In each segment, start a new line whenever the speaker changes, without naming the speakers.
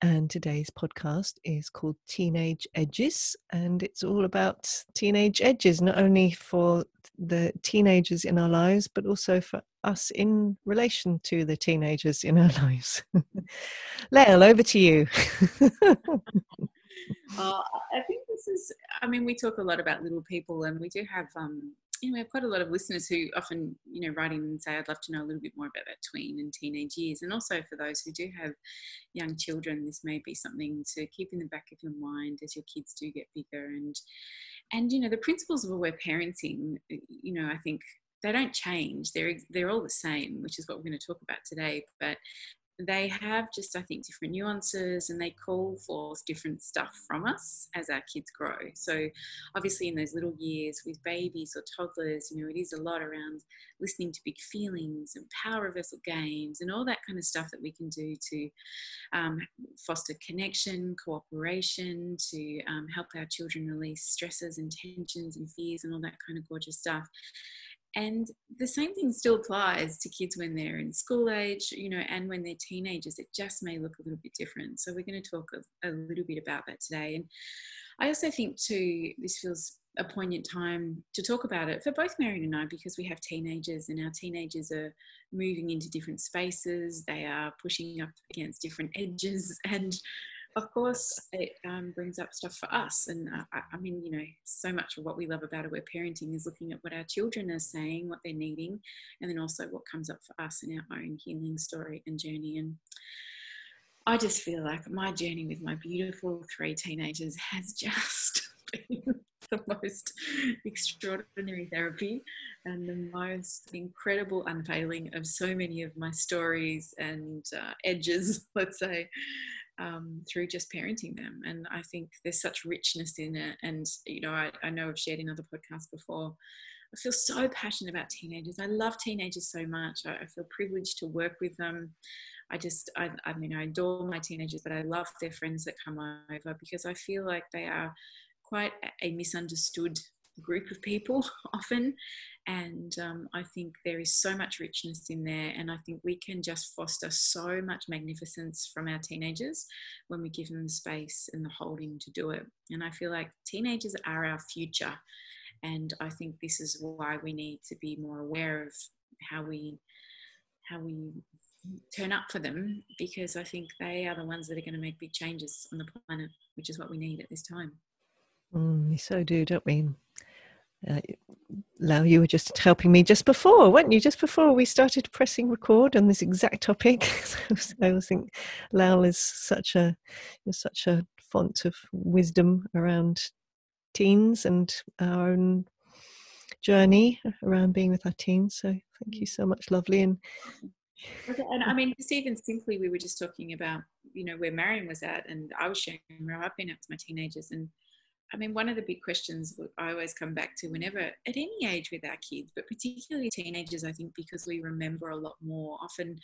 And today's podcast is called Teenage Edges, and it's all about teenage edges, not only for the teenagers in our lives, but also for us in relation to the teenagers in our lives. Lael, over to you.
uh, I think this is, I mean, we talk a lot about little people, and we do have um, you know, we have quite a lot of listeners who often, you know, write in and say, I'd love to know a little bit more about that tween and teenage years. And also for those who do have young children, this may be something to keep in the back of your mind as your kids do get bigger. And, and you know, the principles of aware parenting, you know, I think they don't change. They're, they're all the same, which is what we're going to talk about today. But they have just i think different nuances and they call for different stuff from us as our kids grow. So obviously in those little years with babies or toddlers you know it is a lot around listening to big feelings and power reversal games and all that kind of stuff that we can do to um, foster connection cooperation to um, help our children release stresses and tensions and fears and all that kind of gorgeous stuff and the same thing still applies to kids when they're in school age, you know, and when they're teenagers. It just may look a little bit different. So we're going to talk a, a little bit about that today. And I also think too, this feels a poignant time to talk about it for both Marion and I because we have teenagers and our teenagers are moving into different spaces. They are pushing up against different edges and of course, it um, brings up stuff for us. And uh, I, mean, you know, so much of what we love about aware parenting is looking at what our children are saying, what they're needing, and then also what comes up for us in our own healing story and journey. And I just feel like my journey with my beautiful three teenagers has just been the most extraordinary therapy and the most incredible unveiling of so many of my stories and uh, edges, let's say um, through just parenting them. And I think there's such richness in it. And, you know, I, I know I've shared in other podcasts before. I feel so passionate about teenagers. I love teenagers so much. I, I feel privileged to work with them. I just, I, I mean, I adore my teenagers, but I love their friends that come over because I feel like they are quite a misunderstood group of people often. And um, I think there is so much richness in there. And I think we can just foster so much magnificence from our teenagers when we give them the space and the holding to do it. And I feel like teenagers are our future. And I think this is why we need to be more aware of how we how we turn up for them because I think they are the ones that are going to make big changes on the planet, which is what we need at this time.
Mm, we so do, don't we? Uh, Lael, you were just helping me just before, weren't you? Just before we started pressing record on this exact topic. I always think Lael is such a is such a font of wisdom around teens and our own journey around being with our teens. So thank you so much, lovely. And
and I mean, just even simply, we were just talking about you know where Marion was at, and I was sharing where I've been at with my teenagers, and I mean, one of the big questions I always come back to whenever, at any age with our kids, but particularly teenagers, I think because we remember a lot more. Often,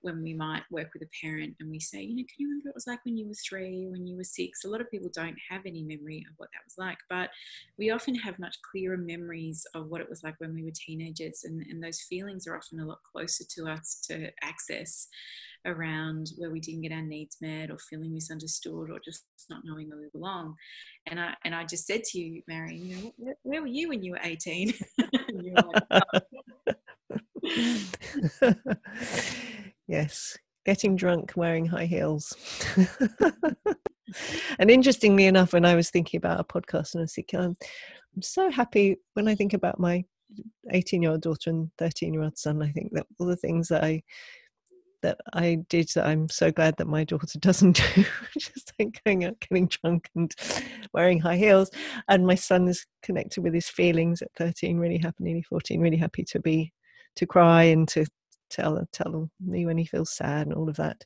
when we might work with a parent and we say, you know, can you remember what it was like when you were three, when you were six? A lot of people don't have any memory of what that was like, but we often have much clearer memories of what it was like when we were teenagers, and, and those feelings are often a lot closer to us to access around where we didn't get our needs met or feeling misunderstood or just not knowing where we belong. And I and I just said to you, Mary, you know, where, where were you when you were 18? you
were yes, getting drunk wearing high heels. and interestingly enough, when I was thinking about a podcast and I was I'm so happy when I think about my 18 year old daughter and 13 year old son. I think that all the things that I that I did that I'm so glad that my daughter doesn't do, just like going out, getting drunk and wearing high heels. And my son is connected with his feelings at 13, really happy, nearly 14, really happy to be, to cry and to tell tell me when he feels sad and all of that.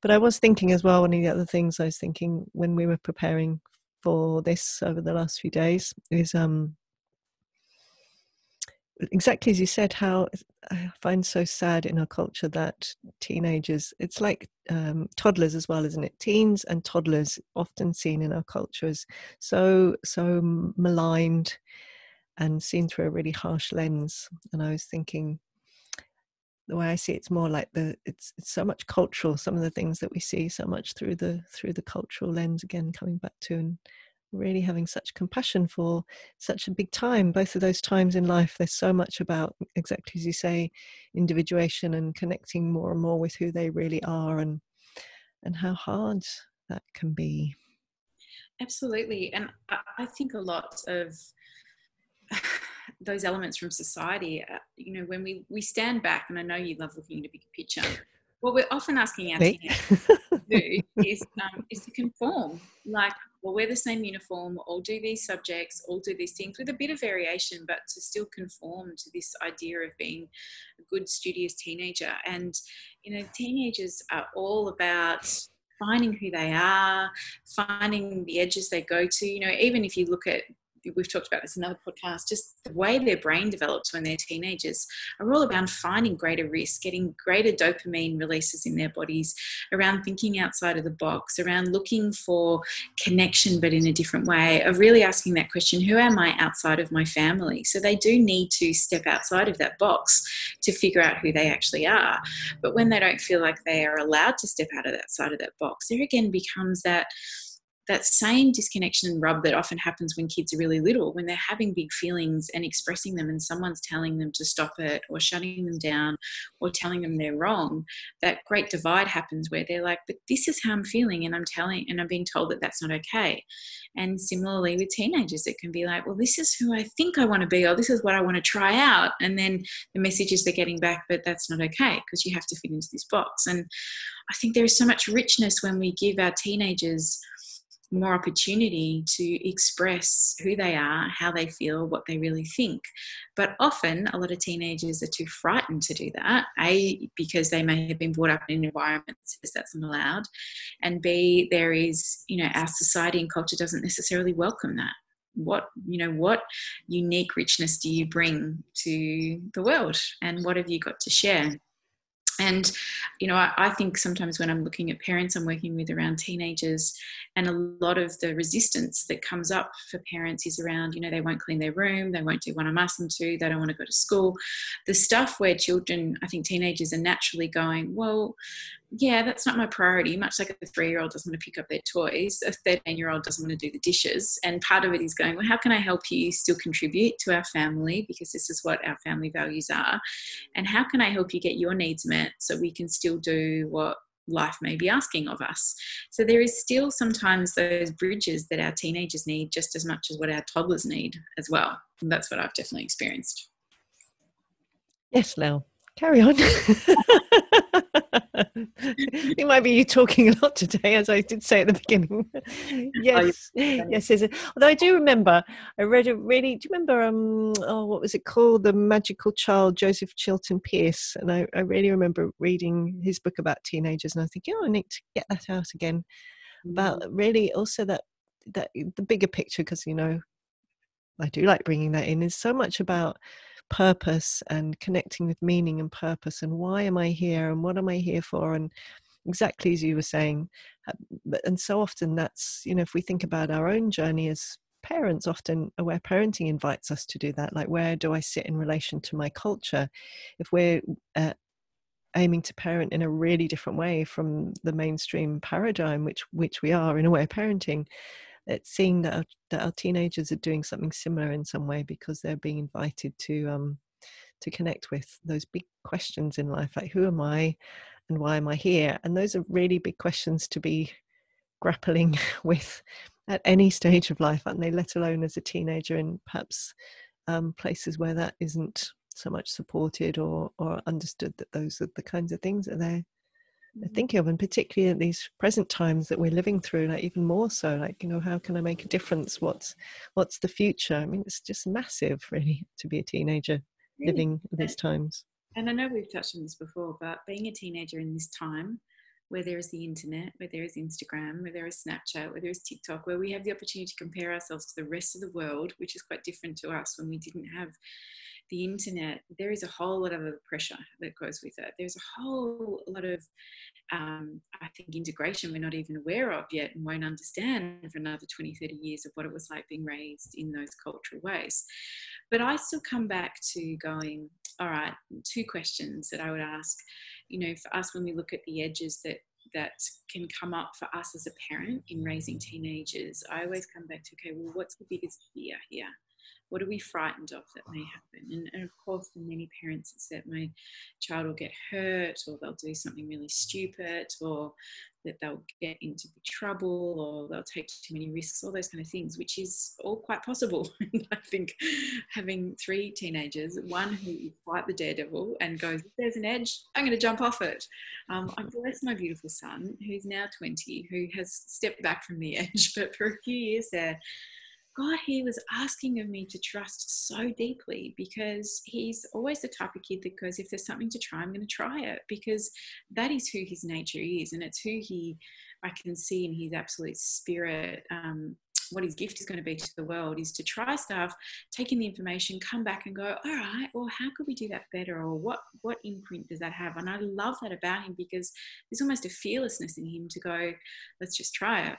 But I was thinking as well. One of the other things I was thinking when we were preparing for this over the last few days is um exactly as you said how i find so sad in our culture that teenagers it's like um, toddlers as well isn't it? Teens and toddlers often seen in our cultures so so maligned and seen through a really harsh lens. And i was thinking the way i see it, it's more like the it's, it's so much cultural some of the things that we see so much through the through the cultural lens again coming back to and really having such compassion for such a big time. Both of those times in life there's so much about exactly as you say individuation and connecting more and more with who they really are and and how hard that can be.
Absolutely and i think a lot of those elements from society uh, you know when we we stand back and i know you love looking at a big picture what we're often asking our teenagers do is, um, is to conform like we'll wear the same uniform, all do these subjects, all do these things with a bit of variation, but to still conform to this idea of being a good, studious teenager. And, you know, teenagers are all about finding who they are, finding the edges they go to. You know, even if you look at we've talked about this in another podcast, just the way their brain develops when they're teenagers are all around finding greater risk, getting greater dopamine releases in their bodies, around thinking outside of the box, around looking for connection but in a different way, of really asking that question, who am I outside of my family? So they do need to step outside of that box to figure out who they actually are. But when they don't feel like they are allowed to step out of that side of that box, there again becomes that that same disconnection and rub that often happens when kids are really little, when they're having big feelings and expressing them, and someone's telling them to stop it or shutting them down or telling them they're wrong, that great divide happens where they're like, But this is how I'm feeling, and I'm telling, and I'm being told that that's not okay. And similarly with teenagers, it can be like, Well, this is who I think I want to be, or this is what I want to try out. And then the messages they're getting back, but that's not okay because you have to fit into this box. And I think there is so much richness when we give our teenagers more opportunity to express who they are, how they feel, what they really think. But often, a lot of teenagers are too frightened to do that. A, because they may have been brought up in an environment that says that's not allowed, and B, there is, you know, our society and culture doesn't necessarily welcome that what you know what unique richness do you bring to the world and what have you got to share and, you know, I, I, think sometimes when I'm looking at parents I'm working with around teenagers, and a lot of the resistance that comes up for parents is around, you know, they won't clean their room, they won't do what I'm asking them to, they don't want to go to school. The stuff where children, I think teenagers are naturally going, well, yeah, that's not my priority. Much like a three year old doesn't want to pick up their toys, a 13 year old doesn't want to do the dishes. And part of it is going, well, how can I help you still contribute to our family? Because this is what our family values are. And how can I help you get your needs met so we can still do what life may be asking of us? So there is still sometimes those bridges that our teenagers need just as much as what our toddlers need as well. And that's what I've definitely experienced.
Yes, Lael. Carry on. it might be you talking a lot today, as I did say at the beginning. yes, yes, yes. Although I do remember, I read a really. Do you remember? Um, oh, what was it called? The Magical Child, Joseph Chilton Pearce. And I, I really remember reading his book about teenagers, and I think, oh, I need to get that out again. About mm. really also that that the bigger picture, because you know, I do like bringing that in. Is so much about purpose and connecting with meaning and purpose and why am I here and what am I here for and exactly as you were saying uh, and so often that's you know if we think about our own journey as parents often aware parenting invites us to do that like where do i sit in relation to my culture? If we're uh, aiming to parent in a really different way from the mainstream paradigm which which we are in aware parenting it's seeing that our, that our teenagers are doing something similar in some way because they're being invited to um, to connect with those big questions in life, like who am I, and why am I here? And those are really big questions to be grappling with at any stage of life, aren't they? Let alone as a teenager, in perhaps um, places where that isn't so much supported or or understood that those are the kinds of things that they're. Mm-hmm. thinking of and particularly at these present times that we're living through like even more so like you know how can i make a difference? What's what's the future? I mean it's just massive really to be a teenager living these times.
And I know we've touched on this before, but being a teenager in this time where there is the internet, where there is Instagram, where there is Snapchat, where there is TikTok, where we have the opportunity to compare ourselves to the rest of the world, which is quite different to us when we didn't have the internet, there is a whole lot of pressure that goes with it. There's a whole lot of, um, I think, integration we're not even aware of yet and won't understand for another 20, 30 years of what it was like being raised in those cultural ways. But I still come back to going, all right, two questions that I would ask, you know, for us when we look at the edges that that can come up for us as a parent in raising teenagers, I always come back to, okay, well, what's the biggest fear here? What are we frightened of that may happen? And, and, of course, for many parents, it's that my child will get hurt, or they'll do something really stupid, or that they'll get into trouble, or they'll take too many risks, all those kind of things, which is all quite possible. I think having three teenagers, one who is quite the daredevil and goes, There's an edge, I'm going to jump off it. Um, I bless my beautiful son, who's now 20, who has stepped back from the edge, but for a few years there, God, he was asking of me to trust so deeply because he's always the type of kid that goes, if there's something to try, I'm going to try it because that is who his nature is. And it's who he, I can see in his absolute spirit. Um, what his gift is going to be to the world is to try stuff, take in the information, come back and go, all right, well, how could we do that better? Or what what imprint does that have? And I love that about him because there's almost a fearlessness in him to go, let's just try it.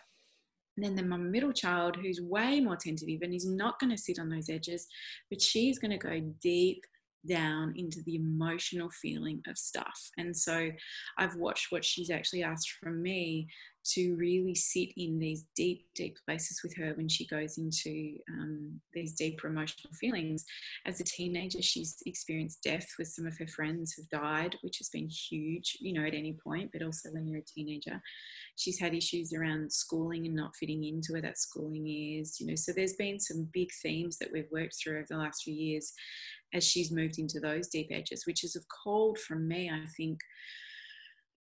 And then, then my middle child, who's way more tentative and is not going to sit on those edges, but she's going to go deep down into the emotional feeling of stuff. And so I've watched what she's actually asked from me to really sit in these deep, deep places with her when she goes into um, these deeper emotional feelings. As a teenager, she's experienced death with some of her friends who've died, which has been huge, you know, at any point, but also when you're a teenager. She's had issues around schooling and not fitting into where that schooling is, you know. So there's been some big themes that we've worked through over the last few years as she's moved into those deep edges, which is of called from me, I think,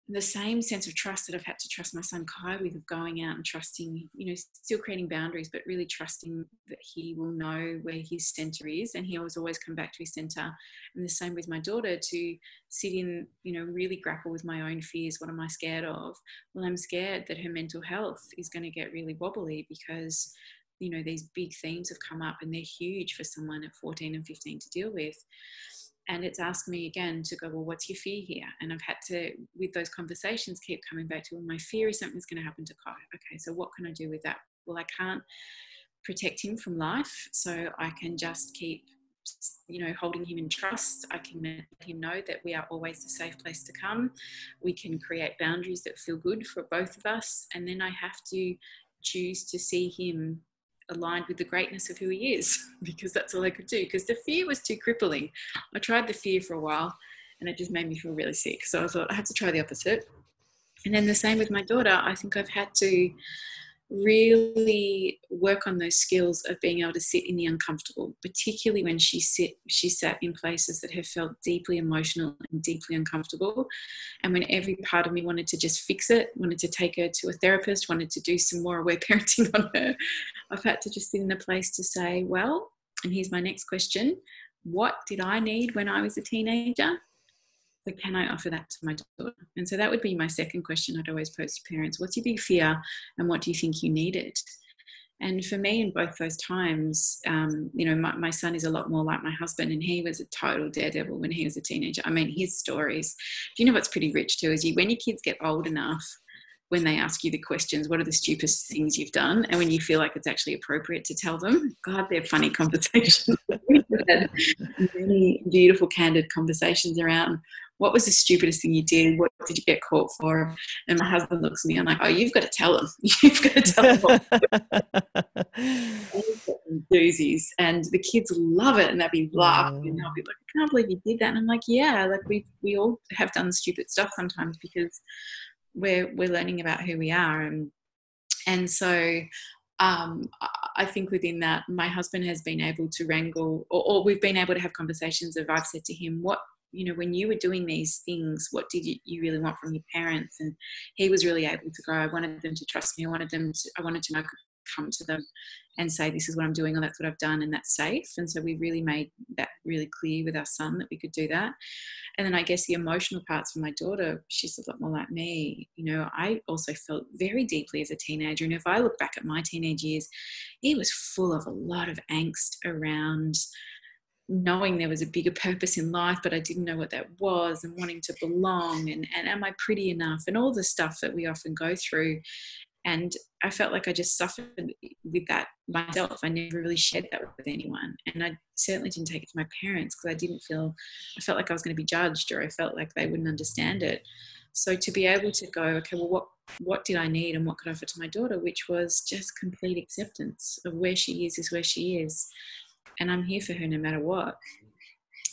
the same sense of trust that I've had to trust my son Kai with of going out and trusting, you know, still creating boundaries, but really trusting that he will know where his center is and he always always come back to his center. And the same with my daughter to sit in, you know, really grapple with my own fears. What am I scared of? Well, I'm scared that her mental health is going to get really wobbly because, you know, these big themes have come up and they're huge for someone at 14 and 15 to deal with. And it's asked me again to go well what's your fear here? And i've had to with those conversations keep coming back to well my fear is something's going to happen to kai. Okay so what can i do with that? Well i can't protect him from life so i can just keep you know holding him in trust. I can let him know that we are always a safe place to come. We can create boundaries that feel good for both of us and then i have to choose to see him aligned with the greatness of who he is because that's all I could do because the fear was too crippling. I tried the fear for a while and it just made me feel really sick. So I thought I had to try the opposite. And then the same with my daughter. I think I've had to really work on those skills of being able to sit in the uncomfortable, particularly when she sit she sat in places that have felt deeply emotional and deeply uncomfortable. And when every part of me wanted to just fix it, wanted to take her to a therapist, wanted to do some more aware parenting on her, I've had to just sit in a place to say, well, and here's my next question. What did I need when I was a teenager? So can I offer that to my daughter? And so that would be my second question I'd always pose to parents. What's your big fear and what do you think you needed? And for me, in both those times, um, you know, my, my, son is a lot more like my husband, and he was a total daredevil when he was a teenager. I mean, his stories. Do you know what's pretty rich too? Is you when your kids get old enough, when they ask you the questions, what are the stupidest things you've done? And when you feel like it's actually appropriate to tell them, God, they're funny conversations. We've had many beautiful, candid conversations around what was the stupidest thing you did? What did you get caught for? And my husband looks at me, I'm like, oh, you've got to tell them. You've got to tell them. doozies. And the kids love it and they'll be laughing and they'll be like, I can't believe you did that. And I'm like, yeah, like we, we all have done stupid stuff sometimes because we're, we're learning about who we are. And, and so um, I think within that, my husband has been able to wrangle, or, or, we've been able to have conversations of I've said to him, what you know, when you were doing these things, what did you, you really want from your parents? And he was really able to go, I wanted them to trust me. I wanted them to, I wanted to know come to them and say this is what i'm doing or that's what i've done and that's safe and so we really made that really clear with our son that we could do that and then i guess the emotional parts for my daughter she's a lot more like me you know i also felt very deeply as a teenager and if i look back at my teenage years it was full of a lot of angst around knowing there was a bigger purpose in life, but I didn't know what that was, and wanting to belong, and, and am I pretty enough, and all the stuff that we often go through. And I felt like I just suffered with that myself. I never really shared that with anyone. And I certainly didn't take it to my parents because I didn't feel, I felt like I was going to be judged or I felt like they wouldn't understand it. So to be able to go, okay, well, what, what did I need and what could I offer to my daughter, which was just complete acceptance of where she is, is where she is and I'm here for her no matter what.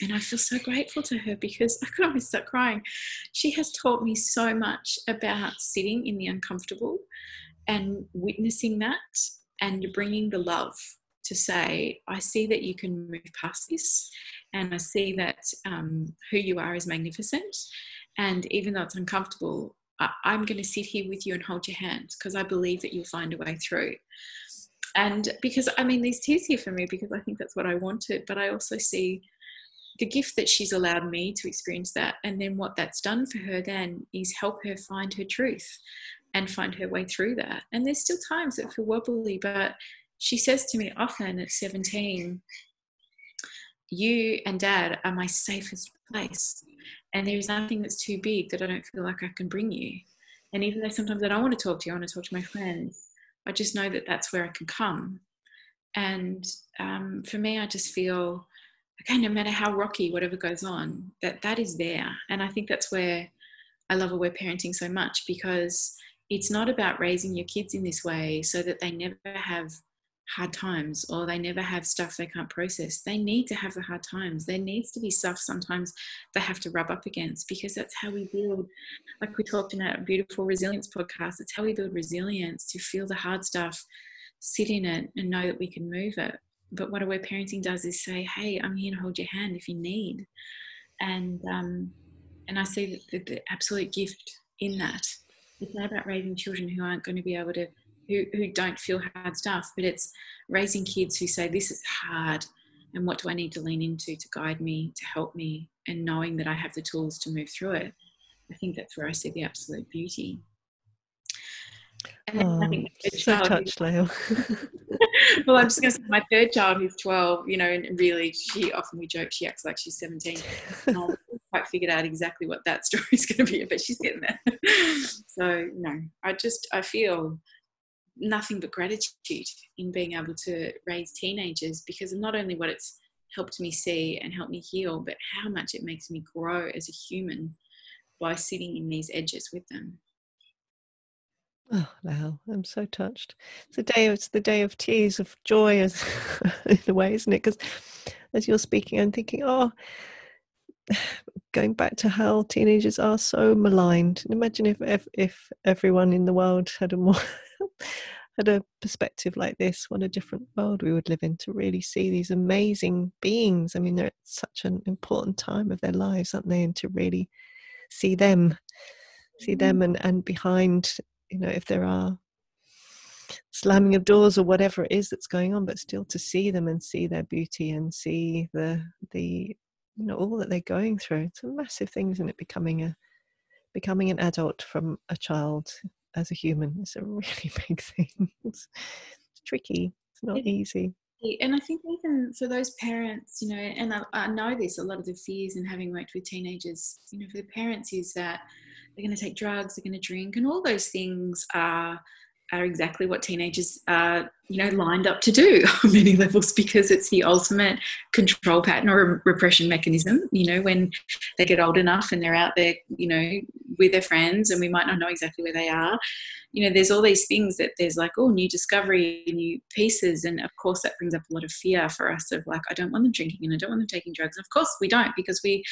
And I feel so grateful to her because I could almost start crying. She has taught me so much about sitting in the uncomfortable and witnessing that and bringing the love to say, I see that you can move past this, and I see that um, who you are is magnificent. And even though it's uncomfortable, I- I'm going to sit here with you and hold your hand because I believe that you'll find a way through and because I mean, these tears here for me because I think that's what I wanted, but I also see the gift that she's allowed me to experience that. And then what that's done for her then is help her find her truth and find her way through that. And there's still times that feel wobbly, but she says to me often at 17, You and dad are my safest place. And there is nothing that's too big that I don't feel like I can bring you. And even though sometimes I don't want to talk to you, I want to talk to my friends I just know that that's where I can come. And um, for me, I just feel okay, no matter how rocky whatever goes on, that that is there. And I think that's where I love aware parenting so much because it's not about raising your kids in this way so that they never have hard times or they never have stuff they can't process. They need to have the hard times. There needs to be stuff sometimes they have to rub up against because that's how we build, like we talked in that beautiful resilience podcast, it's how we build resilience to feel the hard stuff, sit in it, and know that we can move it. But what aware parenting does is say, hey, I'm here to hold your hand if you need. And um, and I see the, the absolute gift in that. It's not about raising children who aren't going to be able to who, who don't feel hard stuff, but it's raising kids who say, This is hard, and what do I need to lean into to guide me, to help me, and knowing that I have the tools to move through it. I think that's where I see the absolute beauty.
And oh, I think so touched, Lael.
well, I'm just going to say my third child, who's 12, you know, and really, she often we joke she acts like she's 17. I haven't quite figured out exactly what that story is going to be, but she's getting there. so, no, I just I feel nothing but gratitude in being able to raise teenagers because not only what it's helped me see and helped me heal, but how much it makes me grow as a human by sitting in these edges with them.
Oh wow, I'm so touched. It's the day. It's the day of tears of joy, as in a way, isn't it? Because as you're speaking, I'm thinking, oh, going back to how teenagers are so maligned. Imagine if if, if everyone in the world had a more had a perspective like this, what a different world we would live in to really see these amazing beings. I mean, they're at such an important time of their lives, aren't they? And to really see them, see them, mm-hmm. and and behind, you know, if there are slamming of doors or whatever it is that's going on, but still to see them and see their beauty and see the the you know all that they're going through. It's a massive thing, isn't it? Becoming a becoming an adult from a child as a human is a really big thing. It's, it's tricky. It's not easy.
And I think even for those parents, you know, and I, I, know this, a lot of the fears in having worked with teenagers, you know, for the parents is that they're going to take drugs, they're going to drink, and all those things are are exactly what teenagers are, you know, lined up to do on many levels because it's the ultimate control pattern or repression mechanism. You know, when they get old enough and they're out there, you know, with their friends and we might not know exactly where they are, you know, there's all these things that there's like, oh, new discovery, new pieces. And of course, that brings up a lot of fear for us of like, I don't want them drinking and I don't want them taking drugs. And of course, we don't because we,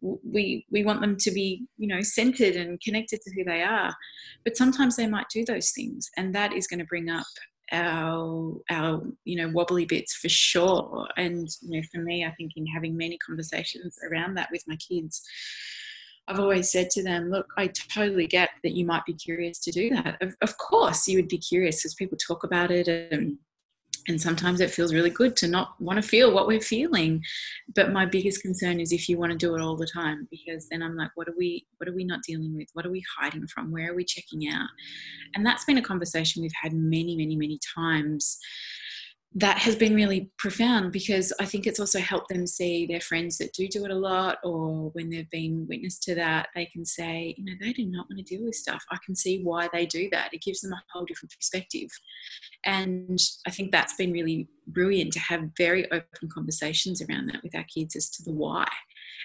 we, we want them to be, you know, centered and connected to who they are. But sometimes they might do those things. And that is going to bring up our our you know wobbly bits for sure and you know for me i think in having many conversations around that with my kids I've always said to them, look, I totally get that you might be curious to do that. Of, of course, you would be curious because people talk about it and and sometimes it feels really good to not want to feel what we're feeling. But my biggest concern is if you want to do it all the time because then i'm like what are we what are we not dealing with? What are we hiding from? Where are we checking out? And that's been a conversation we've had many many many times that has been really profound because I think it's also helped them see their friends that do do it a lot, or when they've been witness to that, they can say, you know, they do not want to deal with stuff. I can see why they do that. It gives them a whole different perspective. And I think that's been really brilliant to have very open conversations around that with our kids as to the why.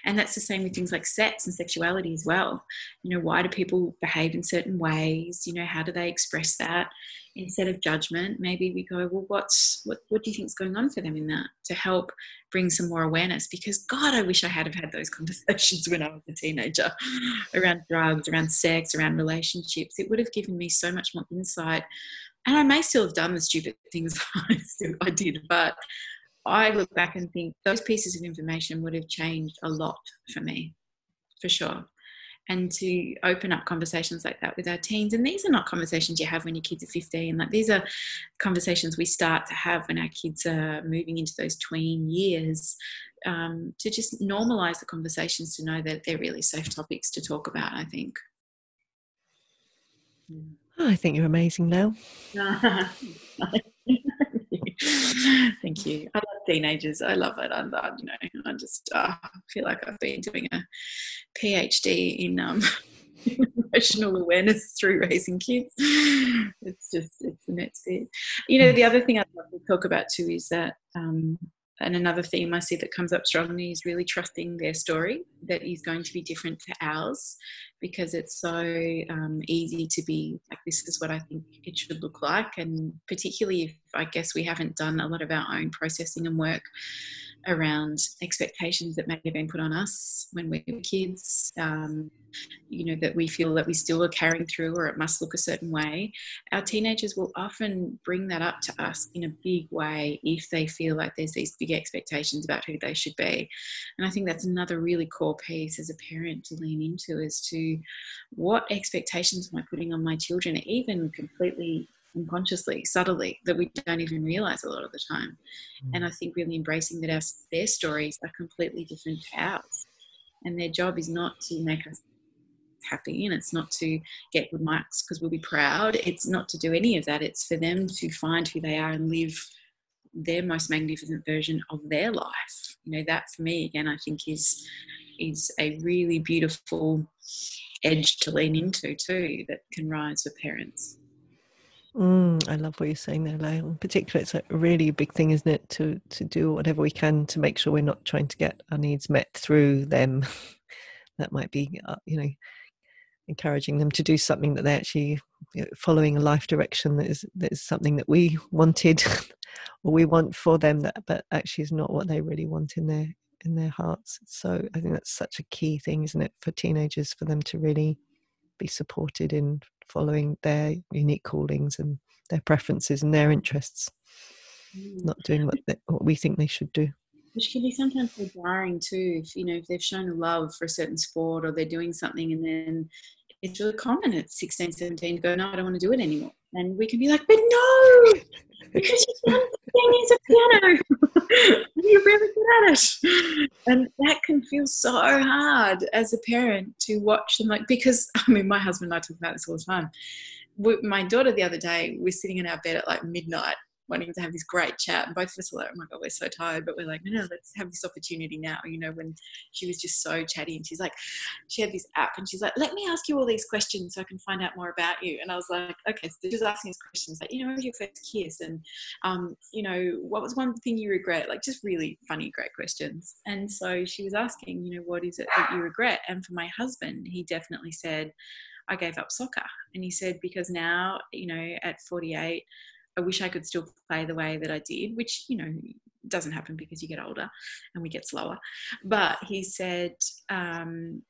And that's the same with things like sex and sexuality as well. You know, why do people behave in certain ways? You know, how do they express that? Instead of judgment, maybe we go, well, what's what what do you think is going on for them in that to help bring some more awareness? Because God, I wish I had have had those conversations when I was a teenager around drugs, around sex, around relationships. It would have given me so much more insight. And I may still have done the stupid things I, still, I did, but I look back and think those pieces of information would have changed a lot for me, for sure. And to open up conversations like that with our teens, and these are not conversations you have when your kids are 15. Like these are conversations we start to have when our kids are moving into those tween years, um, to just normalize the conversations to know that they're really safe topics to talk about. I think.
Oh, I think you're amazing now.
Thank you. I love teenagers. I love it. I love, you know, I just uh, feel like I've been doing a PhD in um, emotional awareness through raising kids. It's just, it's the next bit. You know, the other thing I'd love to talk about too is that um, and another theme I see that comes up strongly is really trusting their story that is going to be different to ours because it's so um, easy to be like, this is what I think it should look like. And particularly if I guess we haven't done a lot of our own processing and work around expectations that may have been put on us when we were kids, um, you know, that we feel that we still are carrying through or it must look a certain way. Our teenagers will often bring that up to us in a big way if they feel like there's these big expectations about who they should be. And I think that's another really core piece as a parent to lean into as to what expectations am I putting on my children, even completely unconsciously, subtly, that we don't even realize a lot of the time. Mm. And I think really embracing that our, their stories are completely different to ours. And their job is not to make us happy and it's not to get good marks because we'll be proud. It's not to do any of that. It's for them to find who they are and live their most magnificent version of their life. You know, that for me again I think is is a really beautiful edge to lean into too that can rise for parents.
Mm, I love what you're saying there, Lael. In particular, it's a really big thing, isn't it, to to do whatever we can to make sure we're not trying to get our needs met through them. that might be, uh, you know, encouraging them to do something that they're actually following a life direction that is that is something that we wanted or we want for them, that but actually is not what they really want in their in their hearts. So I think that's such a key thing, isn't it, for teenagers for them to really be supported in following their unique callings and their preferences and their interests, mm. not doing what, they, what we think they should do.
Which can be sometimes so jarring too, if you know if they've shown a love for a certain sport or they're doing something and then it's really common at 16, 17 to go, no, I don't want to do it anymore. And we can be like, but no, because you is a piano. You're really good at it. And that can feel so hard as a parent to watch them like because I mean my husband and I talk about this all the time. My daughter the other day, we're sitting in our bed at like midnight wanting to have this great chat. And both of us were like, oh my God, we're so tired. But we're like, no, no, let's have this opportunity now. You know, when she was just so chatty and she's like, she had this app and she's like, let me ask you all these questions so I can find out more about you. And I was like, okay, so just asking these questions like, you know, when was your first kiss? And, um, you know, what was one thing you regret? Like just really funny, great questions. And so she was asking, you know, what is it that you regret? And for my husband, he definitely said, I gave up soccer. And he said, because now, you know, at 48, I wish I could still play the way that I did, which, you know, doesn't happen because you get older and we get slower. But he said, um,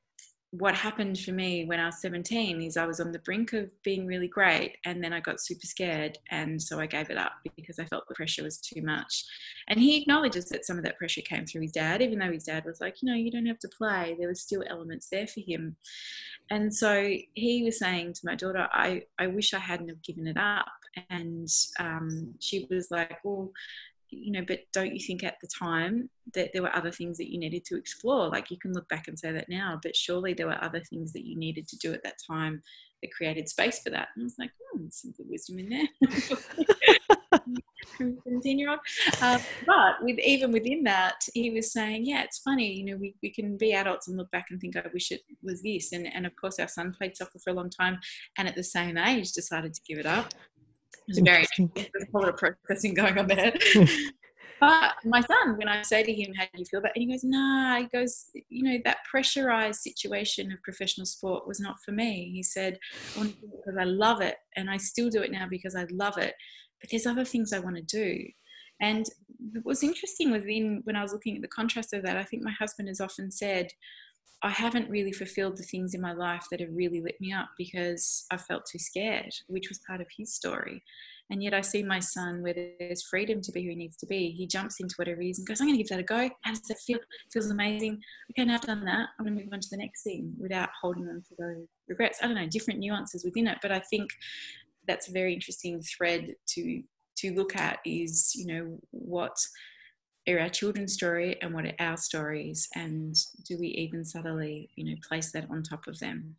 what happened for me when I was 17 is I was on the brink of being really great and then I got super scared and so I gave it up because I felt the pressure was too much. And he acknowledges that some of that pressure came through his dad, even though his dad was like, you know, you don't have to play. There were still elements there for him. And so he was saying to my daughter, I, I wish I hadn't have given it up and um, she was like, well, you know, but don't you think at the time that there were other things that you needed to explore? Like you can look back and say that now, but surely there were other things that you needed to do at that time that created space for that. And I was like, there's some good wisdom in there. 17 year old. Um, but with even within that, he was saying, yeah, it's funny, you know, we, we can be adults and look back and think, I wish it was this. And, and of course, our son played soccer for a long time and at the same age decided to give it up. It was very there's a lot of processing going on there. but my son, when I say to him, "How do you feel about?" it? he goes, "Nah." He goes, "You know that pressurized situation of professional sport was not for me." He said, "I want to do it because I love it, and I still do it now because I love it. But there's other things I want to do." And what was interesting was in when I was looking at the contrast of that, I think my husband has often said, I haven't really fulfilled the things in my life that have really lit me up because I felt too scared, which was part of his story. And yet I see my son where there's freedom to be who he needs to be. He jumps into whatever he is and goes, I'm going to give that a go. How does that feel? It feels amazing. Okay, now I've done that. I'm going to move on to the next thing without holding on to those regrets. I don't know, different nuances within it. But I think that's a very interesting thread to to look at is, you know, what are our children's story and what are our stories and do we even subtly you know place that on top of them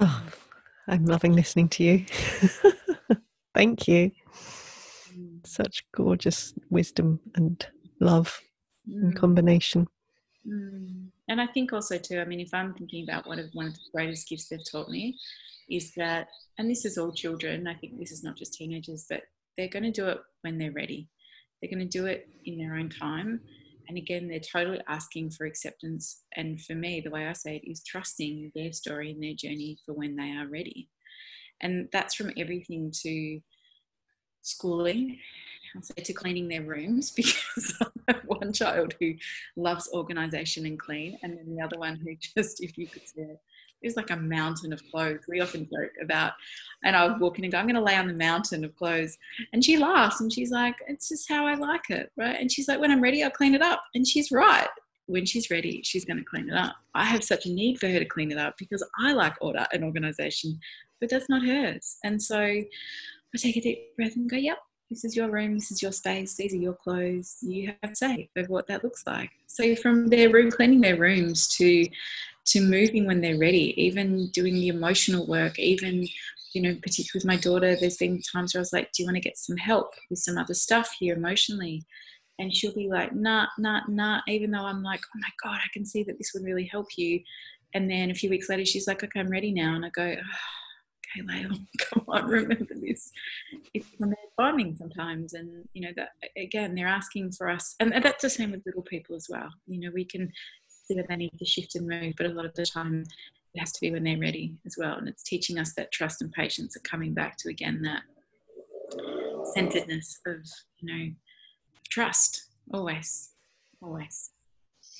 oh i'm loving listening to you thank you mm. such gorgeous wisdom and love mm. in combination
mm. and i think also too i mean if i'm thinking about one of one of the greatest gifts they've taught me is that and this is all children i think this is not just teenagers but they're going to do it when they're ready they're going to do it in their own time. And again, they're totally asking for acceptance. And for me, the way I say it is trusting their story and their journey for when they are ready. And that's from everything to schooling, I'll say to cleaning their rooms because I have one child who loves organization and clean, and then the other one who just, if you could see it, is like a mountain of clothes. We often joke about, and I would walk in and go, I'm going to lay on the mountain of clothes. And she laughs and she's like, it's just how I like it, right? And she's like, when I'm ready, I'll clean it up. And she's right. When she's ready, she's going to clean it up. I have such a need for her to clean it up because I like order and organization, but that's not hers. And so I take a deep breath and go, yep, this is your room, this is your space, these are your clothes. You have say of what that looks like. So from their room, cleaning their rooms to to moving when they're ready, even doing the emotional work, even, you know, particularly with my daughter, there's been times where I was like, Do you want to get some help with some other stuff here emotionally? And she'll be like, Nah, nah, nah, even though I'm like, Oh my God, I can see that this would really help you. And then a few weeks later, she's like, Okay, I'm ready now. And I go, oh, Okay, Lael, come on, remember this. It's from farming sometimes. And, you know, that again, they're asking for us. And that's the same with little people as well. You know, we can that they need to shift and move, but a lot of the time it has to be when they're ready as well. And it's teaching us that trust and patience are coming back to again that centeredness of, you know, trust always, always.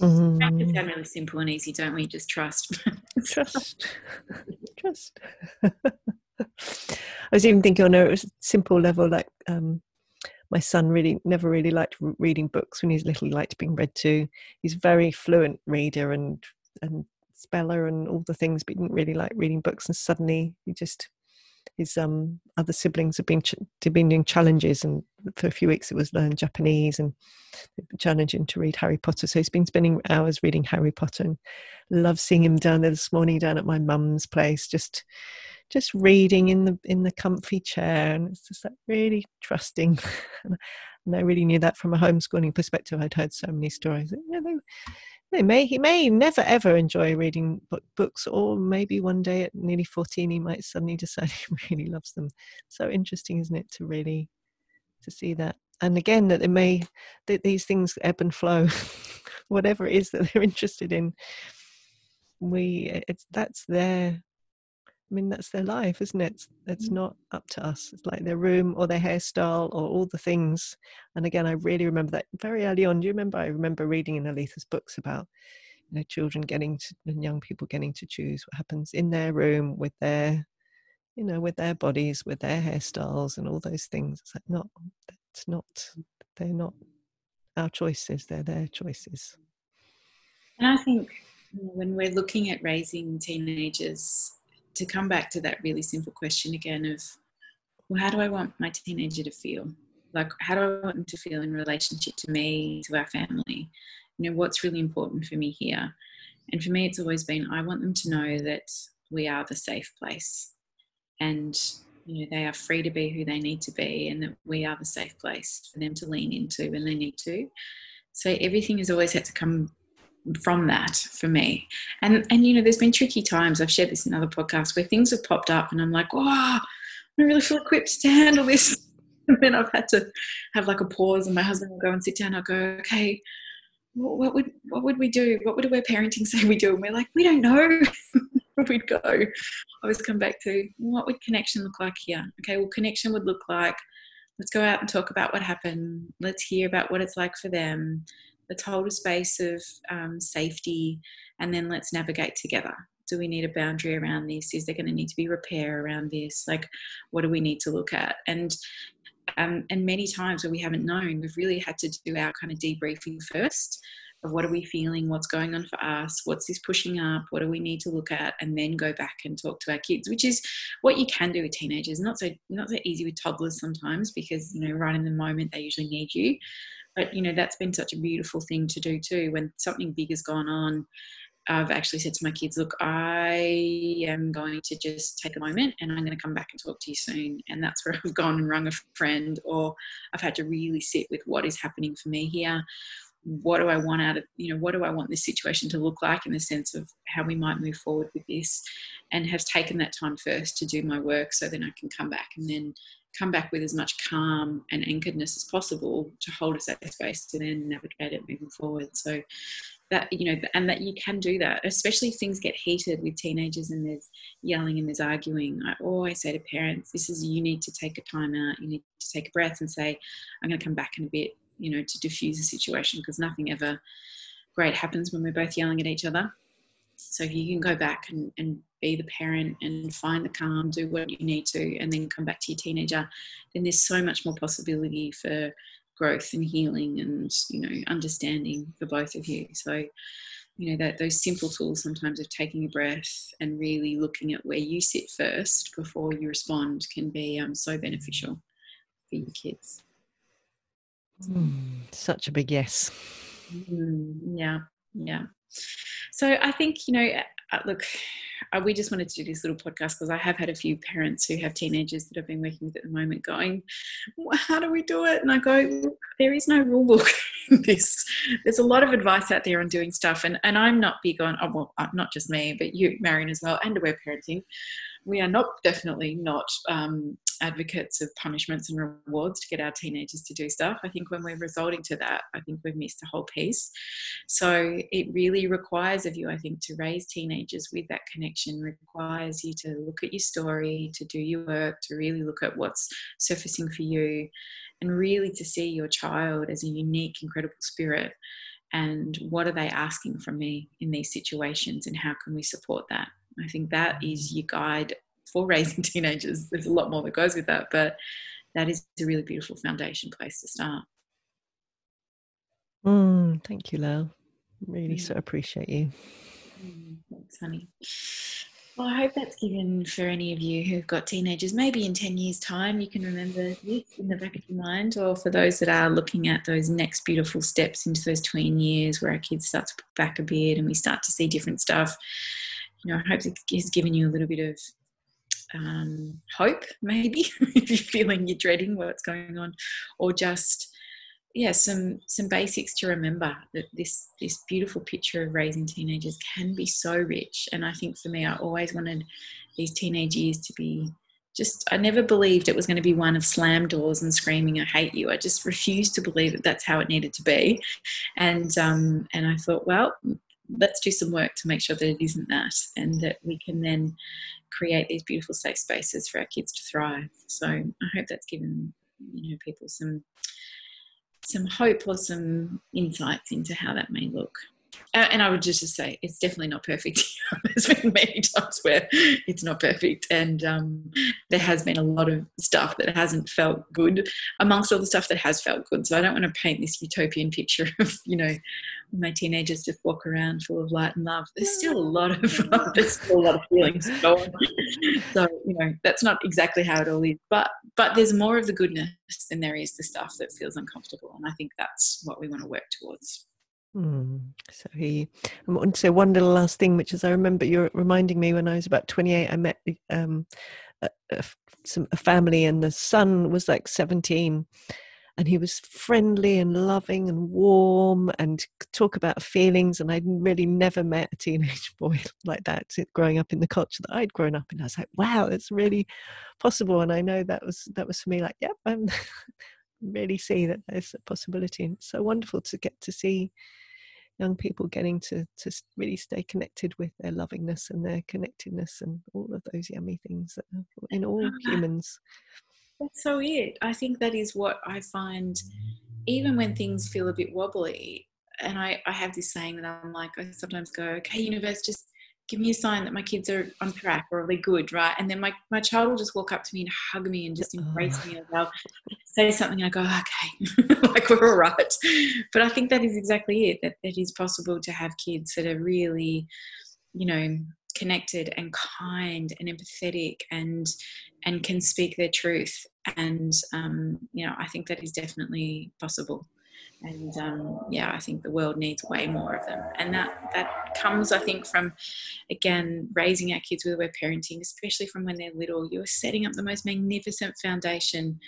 Mm-hmm. Sound really simple and easy, don't we? Just trust.
trust. trust. I was even thinking on a simple level, like um, my son really never really liked reading books when he was little. He liked being read to. He's a very fluent reader and and speller and all the things, but he didn't really like reading books. And suddenly, he just his um other siblings have been ch- been doing challenges, and for a few weeks it was learn Japanese and challenging to read Harry Potter. So he's been spending hours reading Harry Potter, and love seeing him down there this morning down at my mum's place, just just reading in the in the comfy chair and it's just that really trusting. And I really knew that from a homeschooling perspective I'd heard so many stories. You know, they, they may he may never ever enjoy reading book, books or maybe one day at nearly 14 he might suddenly decide he really loves them. So interesting isn't it to really to see that? And again that they may that these things ebb and flow. Whatever it is that they're interested in we it's that's their I mean, that's their life, isn't it? It's mm. not up to us. It's like their room or their hairstyle or all the things. And again, I really remember that very early on. Do you remember? I remember reading in Aletha's books about you know children getting to and young people getting to choose what happens in their room with their you know with their bodies with their hairstyles and all those things it's like not that's not they're not our choices they're their choices
and i think when we're looking at raising teenagers to come back to that really simple question again of, well, how do I want my teenager to feel? Like, how do I want them to feel in relationship to me, to our family? You know, what's really important for me here? And for me, it's always been I want them to know that we are the safe place. And you know they are free to be who they need to be and that we are the safe place for them to lean into when they need to so everything has always had to come from that for me. And and you know there's been tricky times. I've shared this in other podcasts where things have popped up and i'm like wow i don't really feel equipped to handle this. And then i've had to have like a pause and my husband will go and sit down. I'll go okay what would what would we do? What would our parenting say we do? And we're like we don't know. We'd go, I always come back to what would connection look like here? Okay, well, connection would look like let's go out and talk about what happened. Let's hear about what it's like for them. Let's hold a space of um, safety and then let's navigate together. Do we need a boundary around this? Is there going to need to be repair around this? Like, what do we need to look at? And um, and many times where we haven't known, we've really had to do our kind of debriefing first of what are we feeling, what's going on for us, what's this pushing up, what do we need to look at, and then go back and talk to our kids, which is what you can do with teenagers. Not so not so easy with toddlers sometimes because you know right in the moment they usually need you. But you know that's been such a beautiful thing to do too. When something big has gone on, I've actually said to my kids, look, I am going to just take a moment and I'm going to come back and talk to you soon. And that's where I've gone and rung a friend, or I've had to really sit with what is happening for me here, what do I want out of, you know, what do I want this situation to look like in the sense of how we might move forward with this and have taken that time first to do my work so then I can come back and then come back with as much calm and anchoredness as possible to hold us at space to then navigate it moving forward. So that, you know, and that you can do that, especially if things get heated with teenagers and there's yelling and there's arguing. I always say to parents, this is, you need to take a time out, you need to take a breath and say, I'm going to come back in a bit you know, to diffuse the situation because nothing ever great happens when we're both yelling at each other. So you can go back and, and be the parent and find the calm, do what you need to, and then come back to your teenager, then there's so much more possibility for growth and healing and you know understanding for both of you. So you know that those simple tools sometimes of taking a breath and really looking at where you sit first before you respond can be um, so beneficial for your kids.
Mm, such a big yes.
Mm, yeah, yeah. So I think, you know, uh, look, uh, we just wanted to do this little podcast because I have had a few parents who have teenagers that I've been working with at the moment going, How do we do it? And I go, There is no rule book in this. There's a lot of advice out there on doing stuff. And, and I'm not big on, oh, well, uh, not just me, but you, Marion, as well, and aware parenting we are not definitely not um, advocates of punishments and rewards to get our teenagers to do stuff. I think when we're resorting to that, I think we've missed a whole piece. So it really requires of you, I think, to raise teenagers with that connection, requires you to look at your story, to do your work, to really look at what's surfacing for you, and really to see your child as a unique, incredible spirit. And what are they asking from me in these situations, and how can we support that? I think that is your guide for raising teenagers. There's a lot more that goes with that, but that is a really beautiful foundation place to start.
Mm, thank you, Lael. Really mm. so appreciate you.
Mm, thanks, honey. Well, I hope that's given for any of you who've got teenagers. Maybe in 10 years' time, you can remember this in the back of your mind, or for those that are looking at those next beautiful steps into those tween years where our kids start to put back a bit and we start to see different stuff you know, I hope it has given you a little bit of um, hope, maybe, if you're feeling you're dreading what's going on, or just yeah, some some basics to remember that this this beautiful picture of raising teenagers can be so rich. And I think for me, I always wanted these teenage years to be just I never believed it was going to be one of slam doors and screaming I hate you. I just refused to believe that that's how it needed to be, and um, and I thought, well, let's do some work to make sure that it isn't that and that we can then create these beautiful safe spaces for our kids to thrive. So i hope that's given you know people some some hope or some insights into how that may look and I would just, say it's definitely not perfect. There's been many times where it's not perfect, and um, there has been a lot of stuff that hasn't felt good amongst all the stuff that has felt good. So I don't want to paint this utopian picture of you know my teenagers just walk around full of light and love. There's still a lot of there's still a lot of feelings. So you know that's not exactly how it all is, but but there's more of the goodness than there is the stuff that feels uncomfortable, and I think that's what we want to work towards.
Mm. So he, to say one little last thing, which is I remember you're reminding me when I was about 28, I met um, a, a, some, a family and the son was like 17 and he was friendly and loving and warm and talk about feelings and i'd really never met a teenage boy like that growing up in the culture that i'd grown up in. I was like wow it's really possible. And i know that was that was for me like yep i'm really see that there's a possibility. And it's so wonderful to get to see young people getting to to really stay connected with their lovingness and their connectedness and all of those yummy things that are in all ah, humans.
That's so it. I think that is what I find, even when things feel a bit wobbly. And I, I have this saying that I'm like, I sometimes go, okay, universe, just give me a sign that my kids are on track or are they good, right? And then my, my child will just walk up to me and hug me and just embrace oh. me and they'll say something and I go, okay, like we're all right. But I think that is exactly it, that it is possible to have kids that are really, you know, connected and kind and empathetic and and can speak their truth and um, you know i think that is definitely possible and um, yeah i think the world needs way more of them. And that that comes i think from again raising our kids with aware parenting especially from when they're little. You're setting up the most magnificent foundation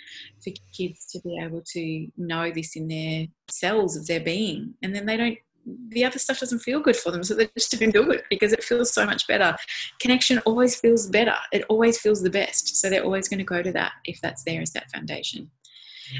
for kids to be able to know this in their cells of their being. And then they don't the other stuff doesn't feel good for them so they just don't do it because it feels so much better. Connection always feels better. It always feels the best. So they're always going to go to that if that's there as that foundation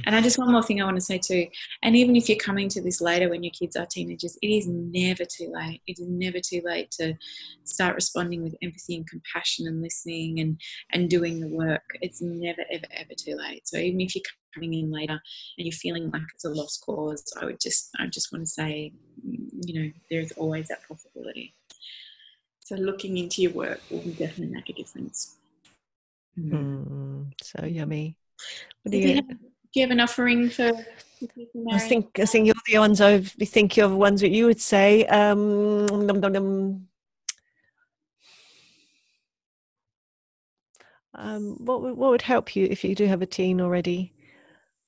and I just one more thing I want to say too, and even if you're coming to this later when your kids are teenagers, it is never too late. It is never too late to start responding with empathy and compassion and listening and and doing the work. It's never ever ever too late. So even if you're coming in later and you're feeling like it's a lost cause, I would just I just want to say, you know, there's always that possibility. So looking into your work will definitely make a difference.
Mm, so yummy.
What do you? Do you have an offering for
I think I think you're the ones I think you're the ones that you would say. Um, dum, dum, dum. Um, what what would help you if you do have a teen already?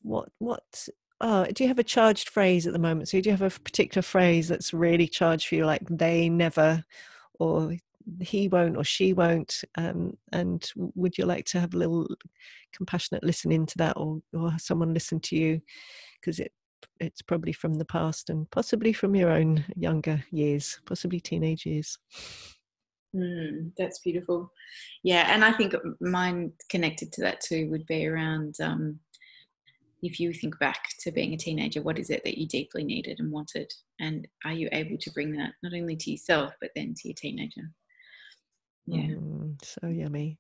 What what oh, do you have a charged phrase at the moment? So do you have a particular phrase that's really charged for you, like they never, or he won't or she won't um, and would you like to have a little compassionate listening to that or, or someone listen to you because it it's probably from the past and possibly from your own younger years possibly teenage years
mm, that's beautiful yeah and i think mine connected to that too would be around um, if you think back to being a teenager, what is it that you deeply needed and wanted? And are you able to bring that not only to yourself, but then to your teenager?
Yeah. Mm, so yummy.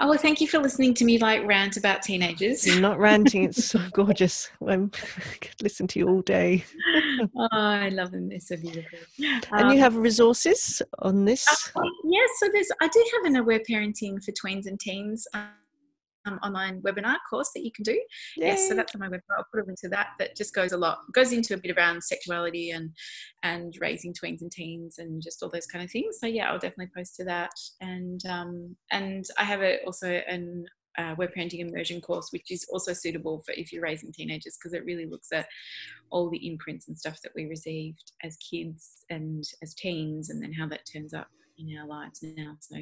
Oh, well, thank you for listening to me like rant about teenagers.
You're not ranting, it's so gorgeous. I could listen to you all day.
oh, I love them. They're so beautiful.
And um, you have resources on this?
Uh, yes, so there's I do have an aware parenting for tweens and teens. Um, um, online webinar course that you can do. Yay. Yes, so that's on my website. I'll put a link to that. That just goes a lot, goes into a bit around sexuality and and raising tweens and teens and just all those kind of things. So yeah, I'll definitely post to that. And um, and I have a, also an uh, aware parenting immersion course, which is also suitable for if you're raising teenagers because it really looks at all the imprints and stuff that we received as kids and as teens, and then how that turns up in our lives now. So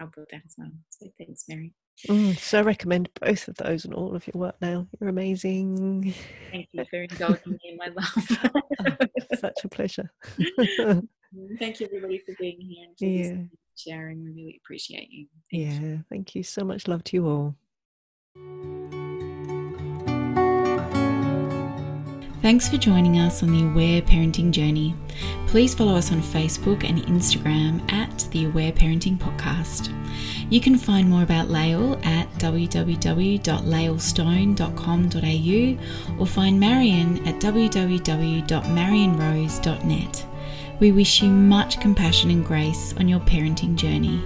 I'll put that as well. So thanks, Mary.
Mm, so I recommend both of those and all of your work now. You're amazing.
Thank you for indulging me in my love.
oh, such a pleasure.
Thank you everybody for being here and yeah. sharing. We really appreciate you.
Thank yeah, you. thank you so much. Love to you all.
Thanks for joining us on the Aware Parenting Journey. Please follow us on Facebook and Instagram at the Aware Parenting Podcast. You can find more about Lael at www.laelstone.com.au or find Marion at www.marionrose.net. We wish you much compassion and grace on your parenting journey.